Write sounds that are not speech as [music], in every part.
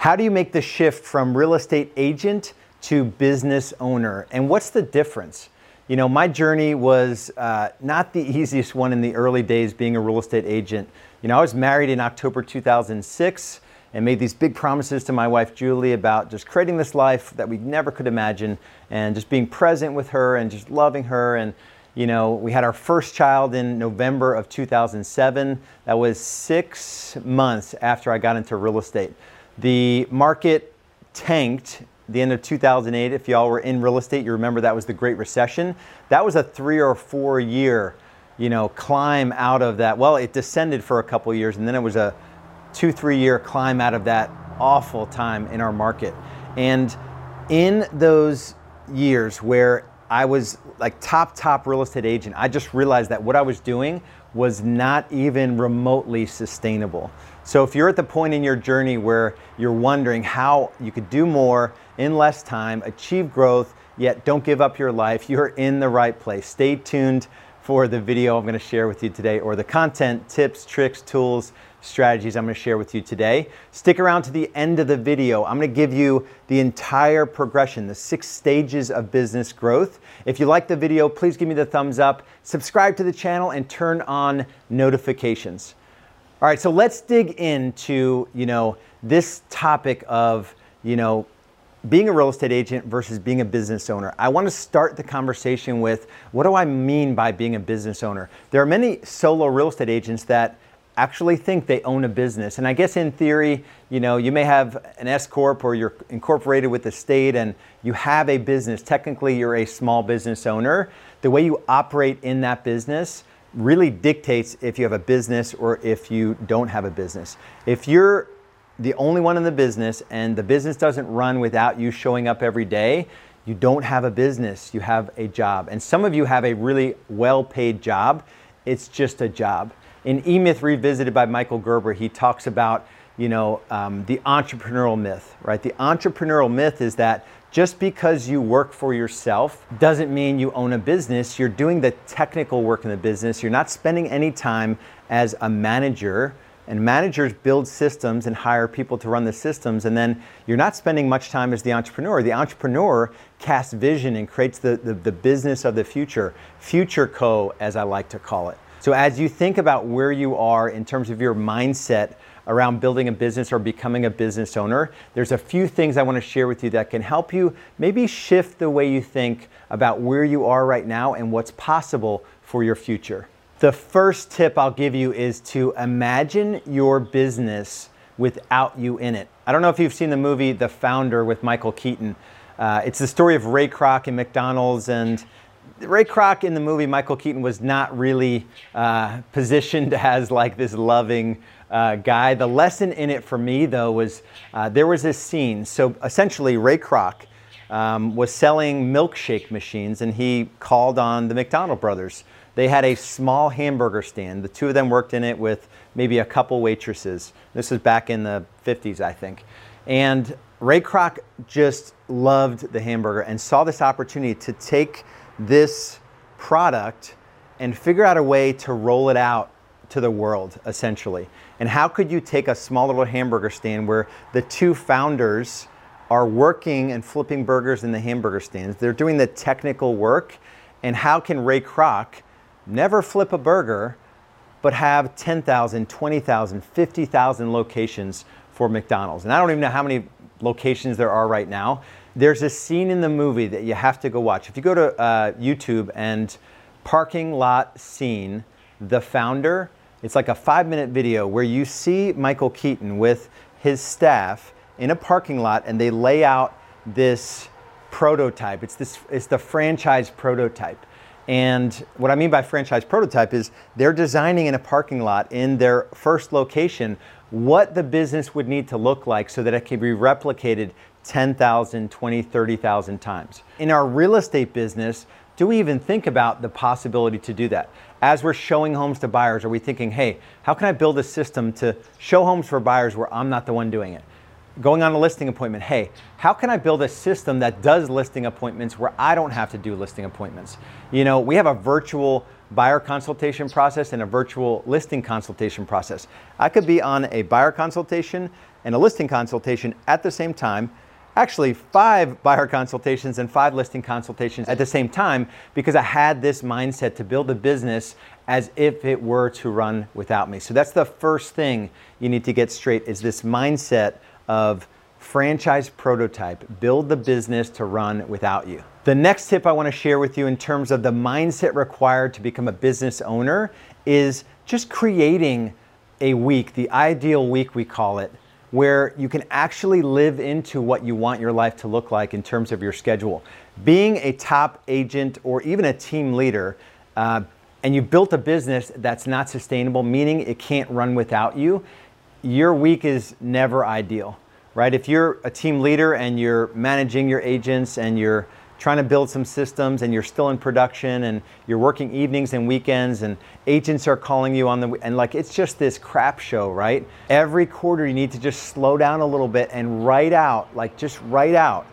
How do you make the shift from real estate agent to business owner? And what's the difference? You know, my journey was uh, not the easiest one in the early days being a real estate agent. You know, I was married in October 2006 and made these big promises to my wife Julie about just creating this life that we never could imagine and just being present with her and just loving her and you know, we had our first child in November of 2007. That was six months after I got into real estate. The market tanked the end of 2008. If y'all were in real estate, you remember that was the Great Recession. That was a three or four year, you know, climb out of that. Well, it descended for a couple years, and then it was a two, three year climb out of that awful time in our market. And in those years where I was like top, top real estate agent, I just realized that what I was doing was not even remotely sustainable. So if you're at the point in your journey where you're wondering how you could do more in less time, achieve growth, yet don't give up your life, you're in the right place. Stay tuned for the video I'm going to share with you today or the content, tips, tricks, tools, strategies I'm going to share with you today. Stick around to the end of the video. I'm going to give you the entire progression, the six stages of business growth. If you like the video, please give me the thumbs up, subscribe to the channel, and turn on notifications. All right, so let's dig into, you know, this topic of, you know, being a real estate agent versus being a business owner. I want to start the conversation with what do I mean by being a business owner? There are many solo real estate agents that actually think they own a business. And I guess in theory, you know, you may have an S corp or you're incorporated with the state and you have a business. Technically, you're a small business owner. The way you operate in that business really dictates if you have a business or if you don't have a business. If you're the only one in the business and the business doesn't run without you showing up every day, you don't have a business, you have a job. And some of you have a really well paid job, it's just a job in E-Myth Revisited by Michael Gerber, he talks about, you know, um, the entrepreneurial myth, right? The entrepreneurial myth is that just because you work for yourself doesn't mean you own a business. You're doing the technical work in the business. You're not spending any time as a manager. And managers build systems and hire people to run the systems. And then you're not spending much time as the entrepreneur. The entrepreneur casts vision and creates the, the, the business of the future, future co, as I like to call it. So, as you think about where you are in terms of your mindset around building a business or becoming a business owner, there's a few things I want to share with you that can help you maybe shift the way you think about where you are right now and what's possible for your future. The first tip I'll give you is to imagine your business without you in it. I don't know if you've seen the movie The Founder with Michael Keaton. Uh, it's the story of Ray Kroc and McDonald's and Ray Kroc in the movie, Michael Keaton was not really uh, positioned [laughs] as like this loving uh, guy. The lesson in it for me, though, was uh, there was this scene. So essentially, Ray Kroc um, was selling milkshake machines, and he called on the McDonald brothers. They had a small hamburger stand. The two of them worked in it with maybe a couple waitresses. This was back in the 50s, I think. And Ray Kroc just loved the hamburger and saw this opportunity to take this product and figure out a way to roll it out to the world, essentially. And how could you take a small little hamburger stand where the two founders are working and flipping burgers in the hamburger stands? They're doing the technical work. And how can Ray Kroc never flip a burger, but have 10,000, 20,000, 50,000 locations for McDonald's? And I don't even know how many locations there are right now. There's a scene in the movie that you have to go watch. If you go to uh, YouTube and parking lot scene, the founder, it's like a five minute video where you see Michael Keaton with his staff in a parking lot and they lay out this prototype. It's this it's the franchise prototype. And what I mean by franchise prototype is they're designing in a parking lot in their first location what the business would need to look like so that it can be replicated 10,000, 20, 30,000 times. In our real estate business, do we even think about the possibility to do that? As we're showing homes to buyers, are we thinking, hey, how can I build a system to show homes for buyers where I'm not the one doing it? Going on a listing appointment, hey, how can I build a system that does listing appointments where I don't have to do listing appointments? You know, we have a virtual buyer consultation process and a virtual listing consultation process. I could be on a buyer consultation and a listing consultation at the same time. Actually, five buyer consultations and five listing consultations at the same time because I had this mindset to build a business as if it were to run without me. So that's the first thing you need to get straight is this mindset of franchise prototype, build the business to run without you. The next tip I want to share with you in terms of the mindset required to become a business owner is just creating a week, the ideal week we call it, where you can actually live into what you want your life to look like in terms of your schedule. Being a top agent or even a team leader, uh, and you built a business that's not sustainable, meaning it can't run without you, your week is never ideal, right? If you're a team leader and you're managing your agents and you're trying to build some systems and you're still in production and you're working evenings and weekends and agents are calling you on the and like it's just this crap show right every quarter you need to just slow down a little bit and write out like just write out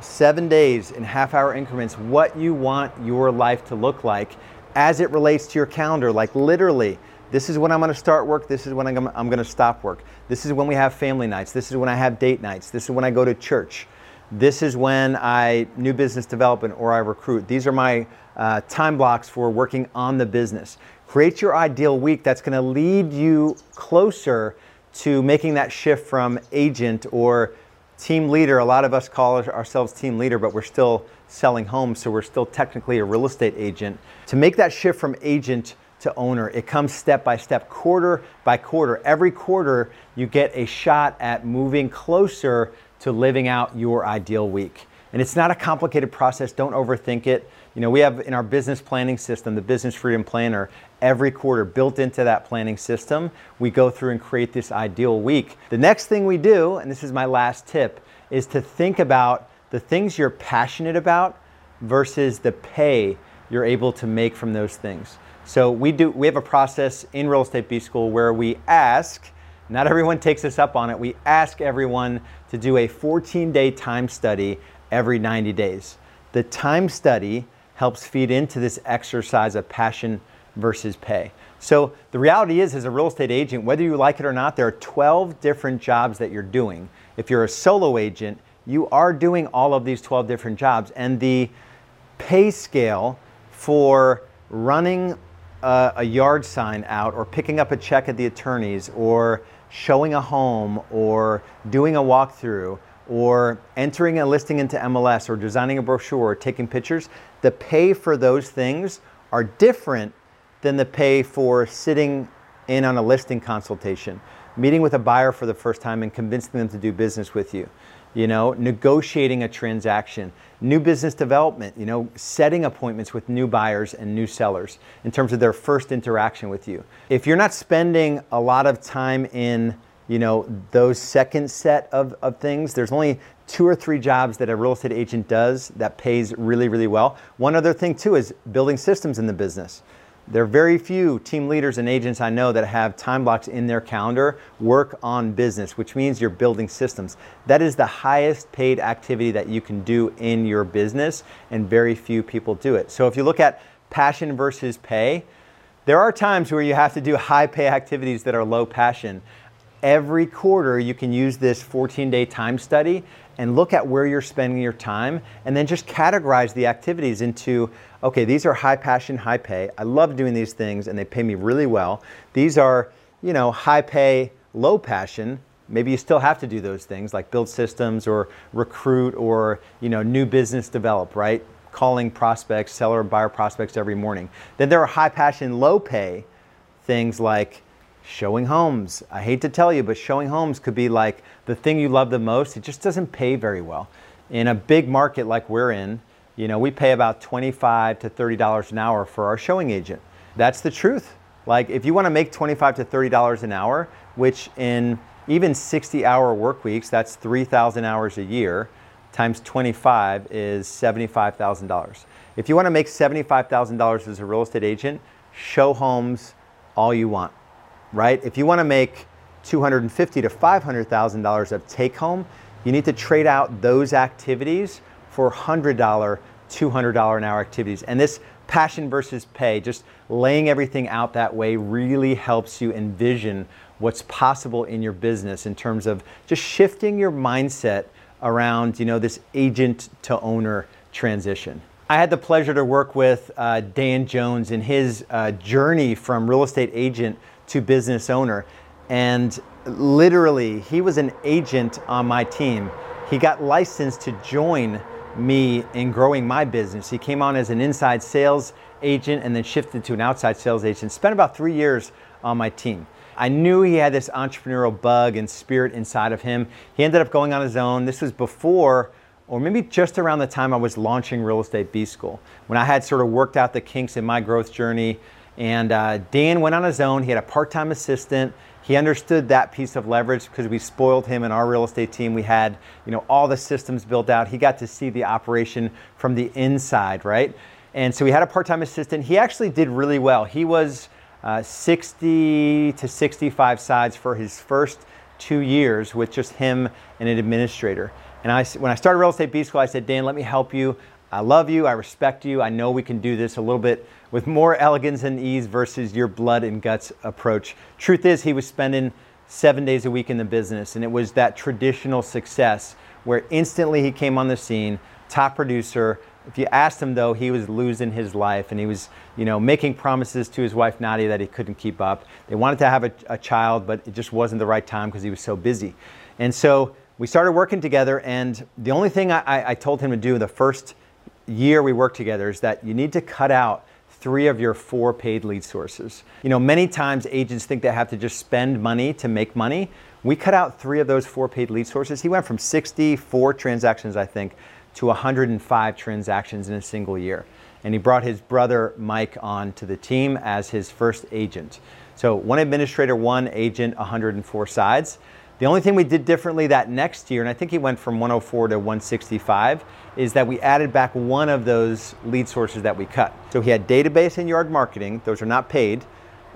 seven days in half hour increments what you want your life to look like as it relates to your calendar like literally this is when I'm going to start work. This is when I'm, I'm going to stop work. This is when we have family nights. This is when I have date nights. This is when I go to church. This is when I new business development or I recruit. These are my uh, time blocks for working on the business. Create your ideal week that's going to lead you closer to making that shift from agent or team leader. A lot of us call ourselves team leader, but we're still selling homes, so we're still technically a real estate agent. To make that shift from agent to owner. It comes step by step, quarter by quarter. Every quarter, you get a shot at moving closer to living out your ideal week. And it's not a complicated process. Don't overthink it. You know, we have in our business planning system, the Business Freedom Planner, every quarter built into that planning system, we go through and create this ideal week. The next thing we do, and this is my last tip, is to think about the things you're passionate about versus the pay you're able to make from those things. So we do we have a process in Real Estate B School where we ask, not everyone takes us up on it, we ask everyone to do a 14-day time study every 90 days. The time study helps feed into this exercise of passion versus pay. So the reality is as a real estate agent, whether you like it or not, there are 12 different jobs that you're doing. If you're a solo agent, you are doing all of these 12 different jobs and the pay scale for running a, a yard sign out or picking up a check at the attorney's or showing a home or doing a walkthrough or entering a listing into MLS or designing a brochure or taking pictures, the pay for those things are different than the pay for sitting in on a listing consultation, meeting with a buyer for the first time and convincing them to do business with you you know, negotiating a transaction, new business development, you know, setting appointments with new buyers and new sellers in terms of their first interaction with you. If you're not spending a lot of time in, you know, those second set of, of things, there's only two or three jobs that a real estate agent does that pays really, really well. One other thing too is building systems in the business. There are very few team leaders and agents I know that have time blocks in their calendar work on business, which means you're building systems. That is the highest paid activity that you can do in your business, and very few people do it. So if you look at passion versus pay, there are times where you have to do high pay activities that are low passion. Every quarter, you can use this 14 day time study and look at where you're spending your time and then just categorize the activities into okay, these are high passion, high pay. I love doing these things and they pay me really well. These are, you know, high pay, low passion. Maybe you still have to do those things like build systems or recruit or, you know, new business develop, right? Calling prospects, seller buyer prospects every morning. Then there are high passion, low pay things like showing homes. I hate to tell you, but showing homes could be like the thing you love the most. It just doesn't pay very well. In a big market like we're in, you know, we pay about 25 to $30 an hour for our showing agent. That's the truth. Like if you want to make 25 to $30 an hour, which in even 60 hour work weeks, that's 3,000 hours a year, times 25 is $75,000. If you want to make $75,000 as a real estate agent, show homes all you want, right? If you want to make 250 to $500,000 of take home, you need to trade out those activities for $100, $200 an hour activities. And this passion versus pay, just laying everything out that way really helps you envision what's possible in your business in terms of just shifting your mindset around you know this agent to owner transition. I had the pleasure to work with uh, Dan Jones in his uh, journey from real estate agent to business owner. And literally, he was an agent on my team. He got licensed to join me in growing my business. He came on as an inside sales agent and then shifted to an outside sales agent. Spent about three years on my team. I knew he had this entrepreneurial bug and spirit inside of him. He ended up going on his own. This was before or maybe just around the time I was launching Real Estate B School, when I had sort of worked out the kinks in my growth journey. And uh, Dan went on his own. He had a part time assistant. He understood that piece of leverage because we spoiled him in our real estate team. We had, you know, all the systems built out. He got to see the operation from the inside, right? And so we had a part time assistant. He actually did really well. He was uh, 60 to 65 sides for his first two years with just him and an administrator. And I, when I started Real Estate B School, I said, Dan, let me help you. I love you. I respect you. I know we can do this a little bit with more elegance and ease versus your blood and guts approach. Truth is, he was spending seven days a week in the business, and it was that traditional success where instantly he came on the scene, top producer. If you asked him though, he was losing his life and he was, you know, making promises to his wife Nadia that he couldn't keep up. They wanted to have a, a child, but it just wasn't the right time because he was so busy. And so we started working together, and the only thing I, I, told him to do the first year we worked together is that you need to cut out three of your four paid lead sources. You know, many times agents think they have to just spend money to make money. We cut out three of those four paid lead sources. He went from 64 transactions, I think, to 105 transactions in a single year. And he brought his brother Mike on to the team as his first agent. So one administrator, one agent, 104 sides. The only thing we did differently that next year, and I think he went from 104 to 165, is that we added back one of those lead sources that we cut. So he had database and yard marketing, those are not paid.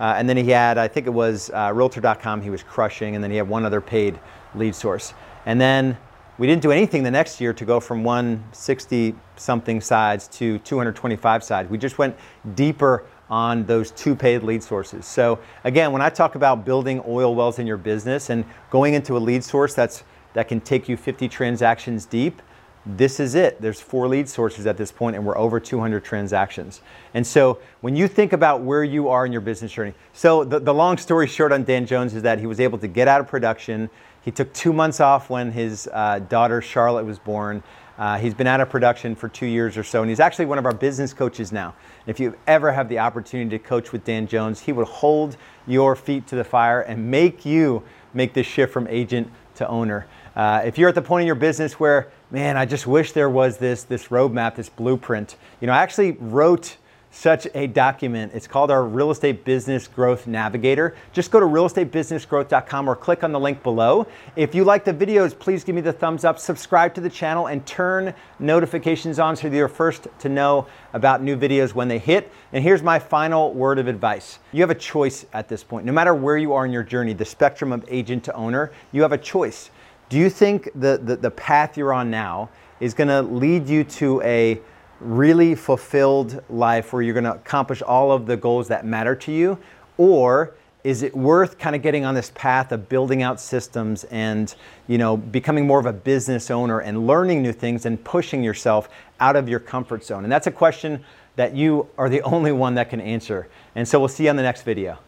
Uh, and then he had, I think it was uh, Realtor.com he was crushing, and then he had one other paid lead source. And then we didn't do anything the next year to go from 160 something sides to 225 sides. We just went deeper on those two paid lead sources. So again, when I talk about building oil wells in your business and going into a lead source that's that can take you 50 transactions deep, this is it. There's four lead sources at this point and we're over 200 transactions. And so when you think about where you are in your business journey, so the, the long story short on Dan Jones is that he was able to get out of production. He took two months off when his uh, daughter Charlotte was born. Uh, he's been out of production for two years or so, and he's actually one of our business coaches now. If you ever have the opportunity to coach with Dan Jones, he will hold your feet to the fire and make you make this shift from agent to owner. Uh, if you're at the point in your business where, man, I just wish there was this this roadmap, this blueprint. You know, I actually wrote such a document. It's called our Real Estate Business Growth Navigator. Just go to realestatebusinessgrowth.com or click on the link below. If you like the videos, please give me the thumbs up, subscribe to the channel, and turn notifications on so you're first to know about new videos when they hit. And here's my final word of advice. You have a choice at this point. No matter where you are in your journey, the spectrum of agent to owner, you have a choice. Do you think the, the, the path you're on now is going to lead you to a really fulfilled life where you're going to accomplish all of the goals that matter to you? Or is it worth kind of getting on this path of building out systems and you know becoming more of a business owner and learning new things and pushing yourself out of your comfort zone? And that's a question that you are the [laughs] only one that can answer. And so we'll see you on the next video